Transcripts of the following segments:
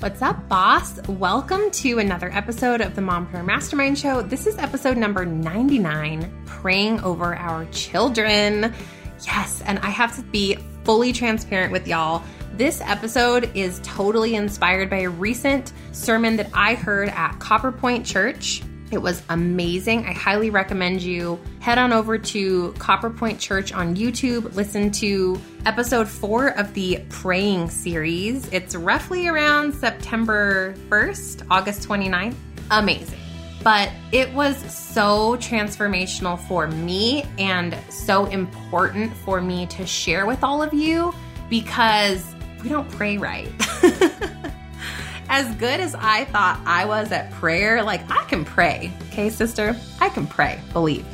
What's up, boss? Welcome to another episode of the Mompreneur Mastermind Show. This is episode number 99 Praying Over Our Children. Yes, and I have to be fully transparent with y'all. This episode is totally inspired by a recent sermon that I heard at Copper Pointe Church. It was amazing. I highly recommend you head on over to Copper Pointe Church on YouTube, listen to episode four of the praying series. It's roughly around September 1st, August 29th. Amazing. But it was so transformational for me and so important for me to share with all of you because we don't pray right. as good as I thought I was at prayer, like I can pray, okay, sister? I can pray, believe.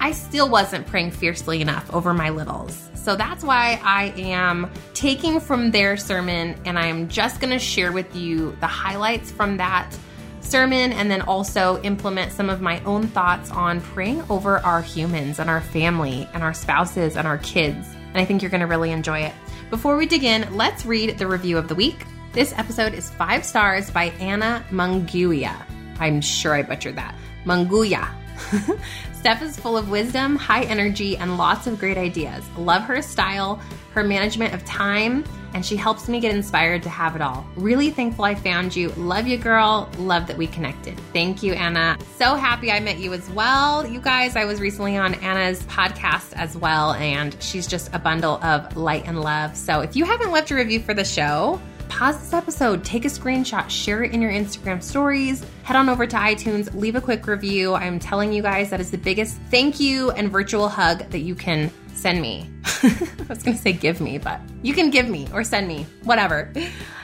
I still wasn't praying fiercely enough over my littles. So that's why I am taking from their sermon and I'm just going to share with you the highlights from that sermon and then also implement some of my own thoughts on praying over our humans and our family and our spouses and our kids. And I think you're going to really enjoy it. Before we dig in, let's read the review of the week. This episode is five stars by Anna Munguia. I'm sure I butchered that. Munguia. Stef is full of wisdom, high energy, and lots of great ideas. Love her style, her management of time, and she helps me get inspired to have it all. Really thankful I found you. Love you, girl. Love that we connected. Thank you, Anna. So happy I met you as well. You guys, I was recently on Anna's podcast as well, and she's just a bundle of light and love. So if you haven't left a review for the show, pause this episode, take a screenshot, share it in your Instagram stories, head on over to iTunes, leave a quick review. I'm telling you guys that is the biggest thank you and virtual hug that you can send me. I was going to say give me, but you can give me or send me, whatever.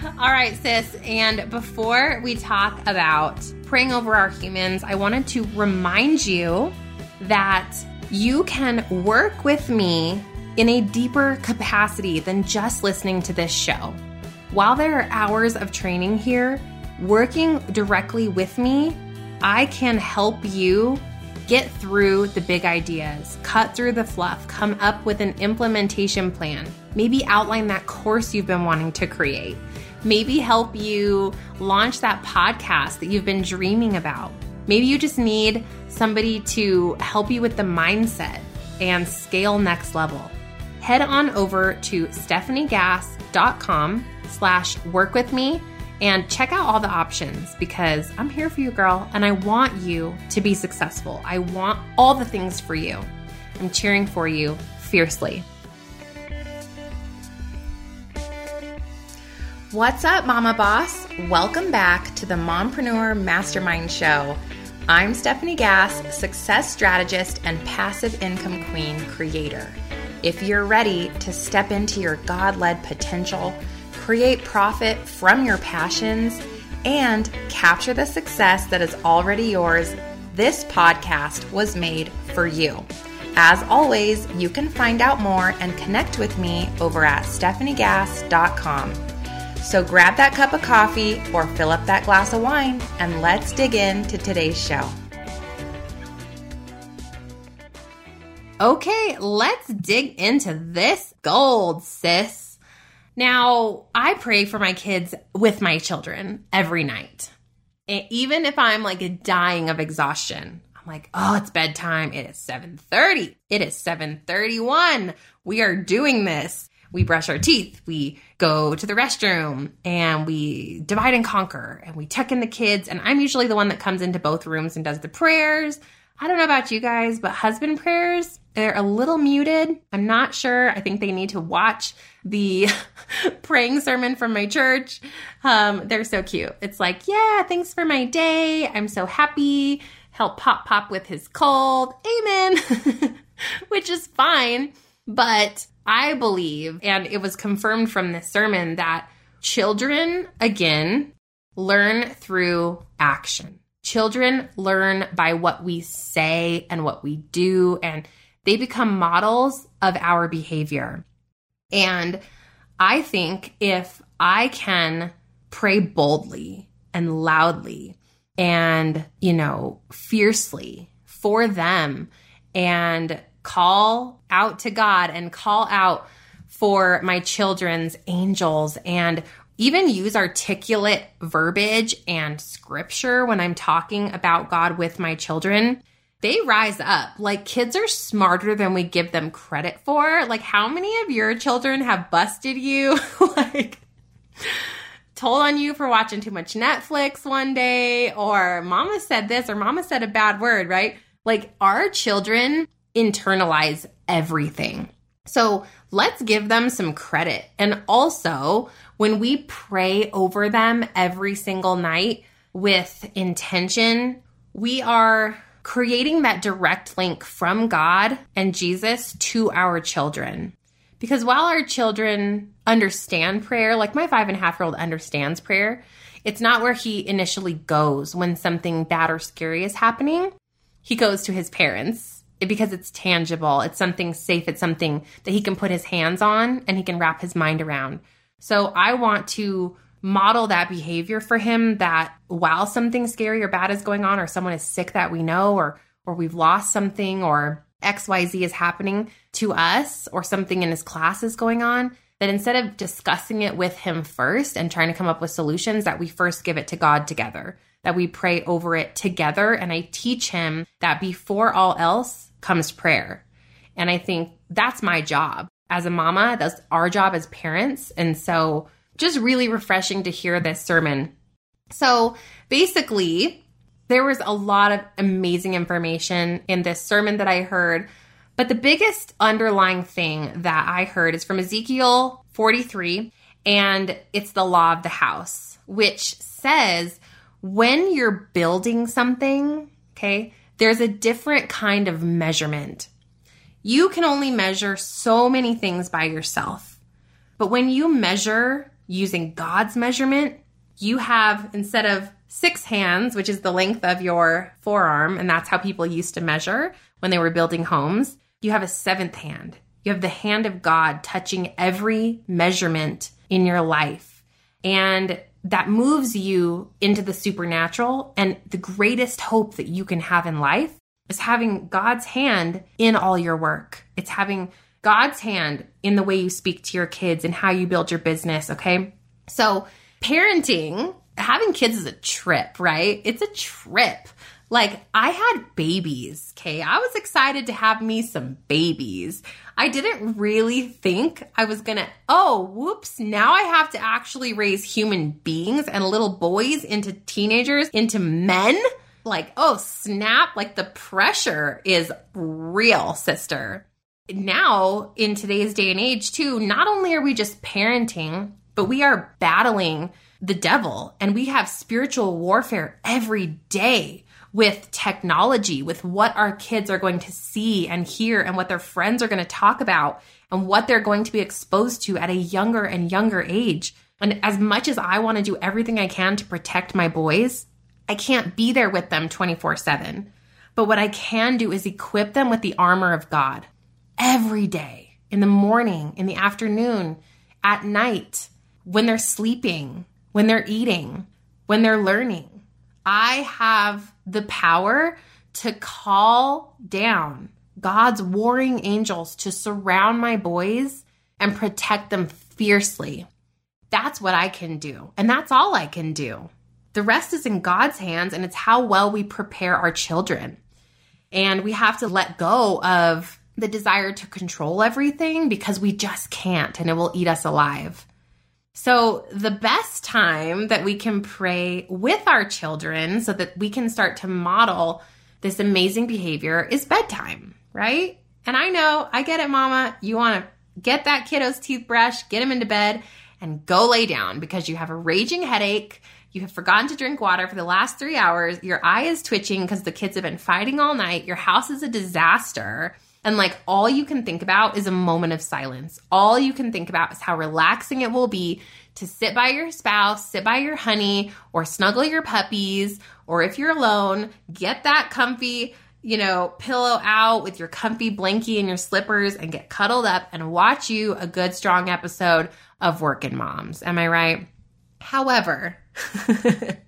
All right, sis. And before we talk about praying over our humans, I wanted to remind you that you can work with me in a deeper capacity than just listening to this show. While there are hours of training here, working directly with me, I can help you get through the big ideas, cut through the fluff, come up with an implementation plan, maybe outline that course you've been wanting to create, maybe help you launch that podcast that you've been dreaming about. Maybe you just need somebody to help you with the mindset and scale next level. Head on over to stefaniegass.com slash work with me and check out all the options because I'm here for you, girl, and I want you to be successful. I want all the things for you. I'm cheering for you fiercely. What's up, Mama Boss? Welcome back to the Mompreneur Mastermind Show. I'm Stefanie Gass, success strategist and passive income queen creator. If you're ready to step into your God led potential, create profit from your passions, and capture the success that is already yours, this podcast was made for you. As always, you can find out more and connect with me over at stefaniegass.com. So grab that cup of coffee or fill up that glass of wine and let's dig into today's show. Okay, let's dig into this gold, sis. Now, I pray for my kids with my children every night. Even if I'm like dying of exhaustion, I'm like, "Oh, it's bedtime. It is 7:30. It is 7:31. We are doing this." We brush our teeth, we go to the restroom, and we divide and conquer, and we tuck in the kids, and I'm usually the one that comes into both rooms and does the prayers. I don't know about you guys, but husband prayers, they're a little muted. I'm not sure. I think they need to watch the praying sermon from my church. Um, they're so cute. It's like, yeah, thanks for my day. I'm so happy. Help Pop Pop with his cold. Amen. Which is fine. But I believe, and it was confirmed from this sermon, that children, again, learn through action. Children learn by what we say and what we do, and they become models of our behavior. And I think if I can pray boldly and loudly and, you know, fiercely for them and call out to God and call out for my children's angels and even use articulate verbiage and scripture when I'm talking about God with my children, they rise up. Like kids are smarter than we give them credit for. Like how many of your children have busted you? like told on you for watching too much Netflix one day or mama said this or mama said a bad word, right? Like our children internalize everything. So let's give them some credit. And also, when we pray over them every single night with intention, we are creating that direct link from God and Jesus to our children. Because while our children understand prayer, like my five and a half year old understands prayer, it's not where he initially goes when something bad or scary is happening. He goes to his parents because it's tangible. It's something safe. It's something that he can put his hands on and he can wrap his mind around. So I want to model that behavior for him that while something scary or bad is going on or someone is sick that we know or or we've lost something or XYZ is happening to us or something in his class is going on, that instead of discussing it with him first and trying to come up with solutions, that we first give it to God together that we pray over it together. And I teach him that before all else comes prayer. And I think that's my job as a mama. That's our job as parents. And so just really refreshing to hear this sermon. So basically, there was a lot of amazing information in this sermon that I heard. But the biggest underlying thing that I heard is from Ezekiel 43, and it's the law of the house, which says when you're building something, okay, there's a different kind of measurement. You can only measure so many things by yourself. But when you measure using God's measurement, you have instead of six hands, which is the length of your forearm, and that's how people used to measure when they were building homes, you have a seventh hand. You have the hand of God touching every measurement in your life. And that moves you into the supernatural. And the greatest hope that you can have in life is having God's hand in all your work. It's having God's hand in the way you speak to your kids and how you build your business. Okay. So, parenting, having kids is a trip, right? It's a trip. Like, I had babies, okay? I was excited to have me some babies. I didn't really think I was gonna, oh, whoops, now I have to actually raise human beings and little boys into teenagers, into men. Like, oh, snap, like the pressure is real, sister. Now, in today's day and age, too, not only are we just parenting, but we are battling the devil and we have spiritual warfare every day with technology, with what our kids are going to see and hear and what their friends are going to talk about and what they're going to be exposed to at a younger and younger age. And as much as I want to do everything I can to protect my boys, I can't be there with them 24 7. But what I can do is equip them with the armor of God every day, in the morning, in the afternoon, at night, when they're sleeping, when they're eating, when they're learning. I have the power to call down God's warring angels to surround my boys and protect them fiercely. That's what I can do. And that's all I can do. The rest is in God's hands, and it's how well we prepare our children. And we have to let go of the desire to control everything because we just can't, and it will eat us alive. So, the best time that we can pray with our children so that we can start to model this amazing behavior is bedtime, right? And I know, I get it, mama. You want to get that kiddo's toothbrush, get him into bed, and go lay down because you have a raging headache. You have forgotten to drink water for the last three hours. Your eye is twitching because the kids have been fighting all night. Your house is a disaster. And like all you can think about is a moment of silence. All you can think about is how relaxing it will be to sit by your spouse, sit by your honey, or snuggle your puppies, or if you're alone, get that comfy, you know, pillow out with your comfy blankie and your slippers and get cuddled up and watch you a good, strong episode of Working Moms. Am I right? However, it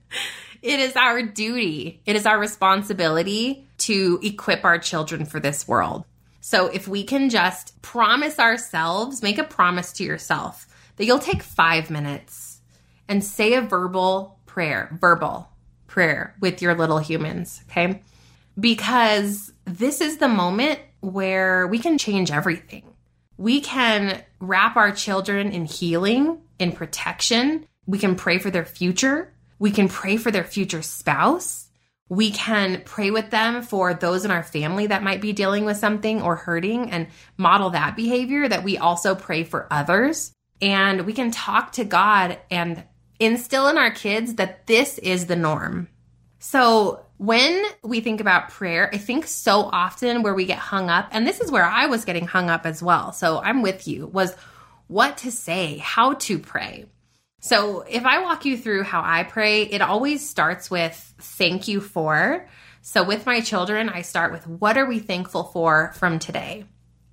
is our duty, it is our responsibility to equip our children for this world. So if we can just promise ourselves, make a promise to yourself that you'll take five minutes and say a verbal prayer, verbal prayer with your little humans, okay? Because this is the moment where we can change everything. We can wrap our children in healing, in protection. We can pray for their future. We can pray for their future spouse. We can pray with them for those in our family that might be dealing with something or hurting and model that behavior that we also pray for others. And we can talk to God and instill in our kids that this is the norm. So, when we think about prayer, I think so often where we get hung up, and this is where I was getting hung up as well. So, I'm with you, was what to say, how to pray. So, if I walk you through how I pray, it always starts with thank you for. So, with my children, I start with what are we thankful for from today?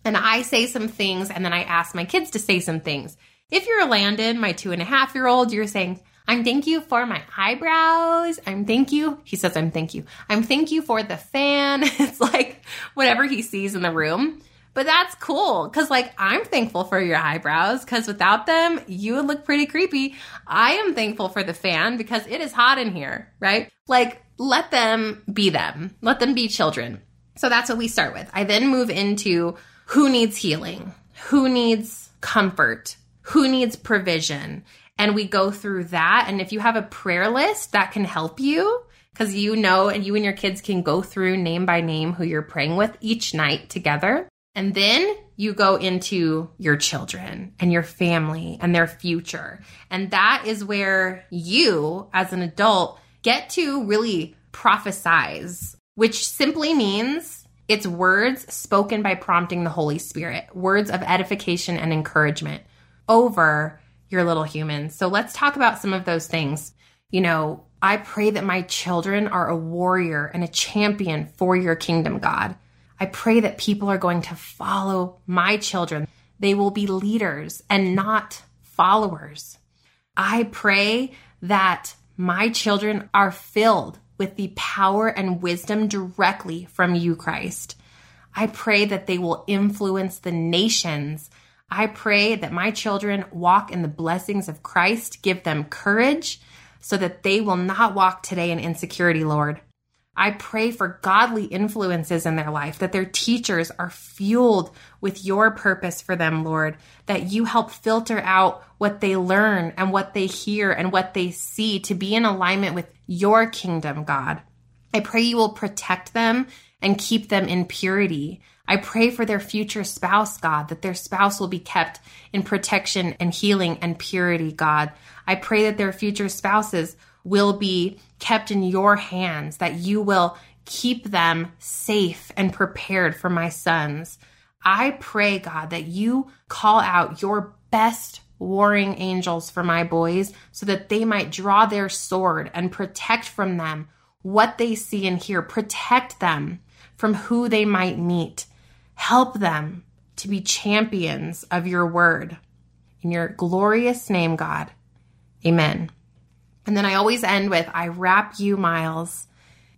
And I say some things, and then I ask my kids to say some things. If you're a Landon, my two and a half year old, you're saying, I'm thank you for my eyebrows. I'm thank you. He says, I'm thank you. I'm thank you for the fan. It's like whatever he sees in the room. But that's cool because, like, I'm thankful for your eyebrows because without them, you would look pretty creepy. I am thankful for the fan because it is hot in here, right? Like, let them be them, let them be children. So that's what we start with. I then move into who needs healing, who needs comfort, who needs provision. And we go through that. And if you have a prayer list that can help you, because you know, and you and your kids can go through name by name who you're praying with each night together. And then you go into your children and your family and their future. And that is where you, as an adult, get to really prophesize, which simply means it's words spoken by prompting the Holy Spirit, words of edification and encouragement over your little humans. So let's talk about some of those things. You know, I pray that my children are a warrior and a champion for your kingdom, God. I pray that people are going to follow my children. They will be leaders and not followers. I pray that my children are filled with the power and wisdom directly from you, Christ. I pray that they will influence the nations I pray that my children walk in the blessings of Christ, give them courage so that they will not walk today in insecurity, Lord. I pray for godly influences in their life, that their teachers are fueled with your purpose for them, Lord, that you help filter out what they learn and what they hear and what they see to be in alignment with your kingdom, God. I pray you will protect them and keep them in purity. I pray for their future spouse, God, that their spouse will be kept in protection and healing and purity, God. I pray that their future spouses will be kept in your hands, that you will keep them safe and prepared for my sons. I pray, God, that you call out your best warring angels for my boys so that they might draw their sword and protect from them what they see and hear. Protect them from who they might meet. Help them to be champions of your word. In your glorious name, God. Amen. And then I always end with I wrap you, Miles,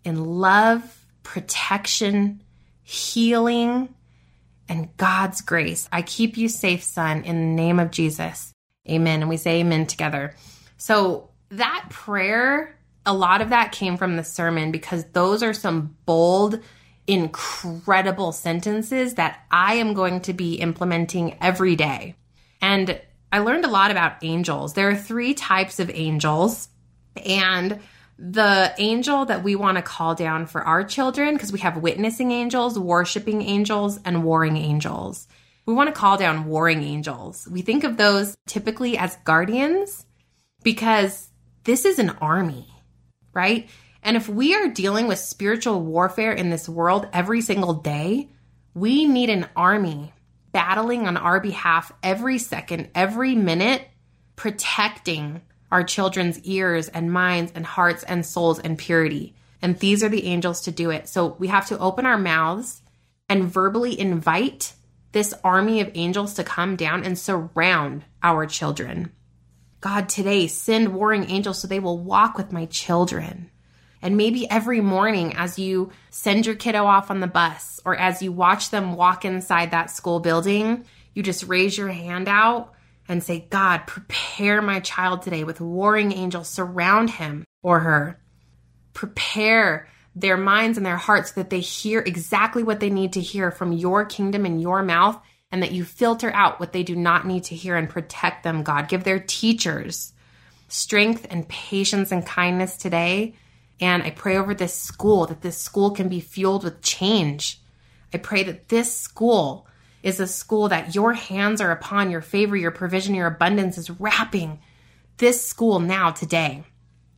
in love, protection, healing, and God's grace. I keep you safe, son, in the name of Jesus. Amen. And we say amen together. So that prayer, a lot of that came from the sermon because those are some bold incredible sentences that I am going to be implementing every day. And I learned a lot about angels. There are three types of angels, and the angel that we want to call down for our children, because we have witnessing angels, worshiping angels, and warring angels. We want to call down warring angels. We think of those typically as guardians because this is an army, right? And if we are dealing with spiritual warfare in this world every single day, we need an army battling on our behalf every second, every minute, protecting our children's ears and minds and hearts and souls and purity. And these are the angels to do it. So we have to open our mouths and verbally invite this army of angels to come down and surround our children. God, today send warring angels so they will walk with my children. And maybe every morning as you send your kiddo off on the bus or as you watch them walk inside that school building, you just raise your hand out and say, God, prepare my child today with warring angels, surround him or her. Prepare their minds and their hearts so that they hear exactly what they need to hear from your kingdom in your mouth and that you filter out what they do not need to hear and protect them, God. Give their teachers strength and patience and kindness today. And I pray over this school that this school can be fueled with change. I pray that this school is a school that your hands are upon, your favor, your provision, your abundance is wrapping this school now today.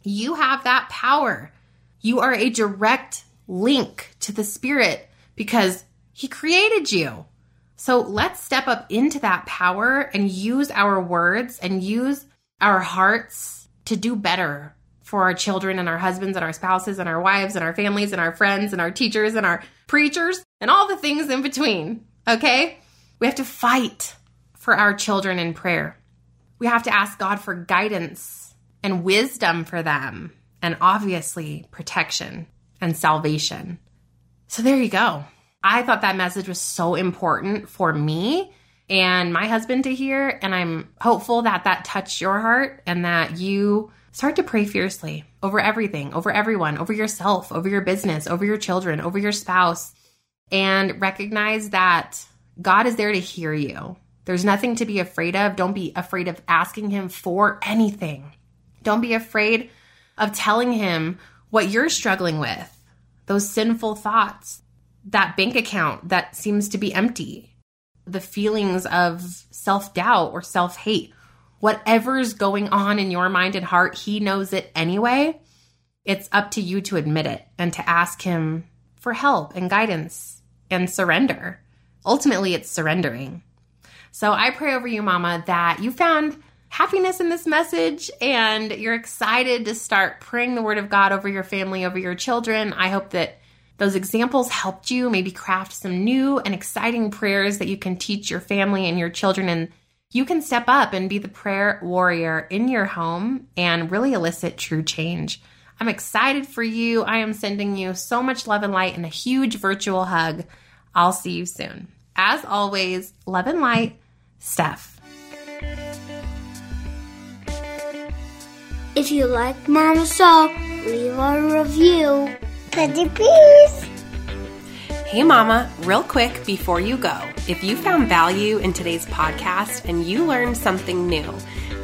You have that power. You are a direct link to the Spirit because He created you. So let's step up into that power and use our words and use our hearts to do better for our children and our husbands and our spouses and our wives and our families and our friends and our teachers and our preachers and all the things in between. Okay? We have to fight for our children in prayer. We have to ask God for guidance and wisdom for them, and obviously protection and salvation. So there you go. I thought that message was so important for me and my husband to hear. And I'm hopeful that that touched your heart and that you start to pray fiercely over everything, over everyone, over yourself, over your business, over your children, over your spouse, and recognize that God is there to hear you. There's nothing to be afraid of. Don't be afraid of asking Him for anything. Don't be afraid of telling Him what you're struggling with, those sinful thoughts, that bank account that seems to be empty, the feelings of self doubt or self hate. Whatever's going on in your mind and heart, He knows it anyway. It's up to you to admit it and to ask Him for help and guidance and surrender. Ultimately, it's surrendering. So I pray over you, Mama, that you found happiness in this message and you're excited to start praying the word of God over your family, over your children. I hope that those examples helped you maybe craft some new and exciting prayers that you can teach your family and your children and you can step up and be the prayer warrior in your home and really elicit true change. I'm excited for you. I am sending you so much love and light and a huge virtual hug. I'll see you soon. As always, love and light, Stef. If you like Mama Soul, leave a review. Pretty please. Hey, Mama, real quick before you go, if you found value in today's podcast and you learned something new,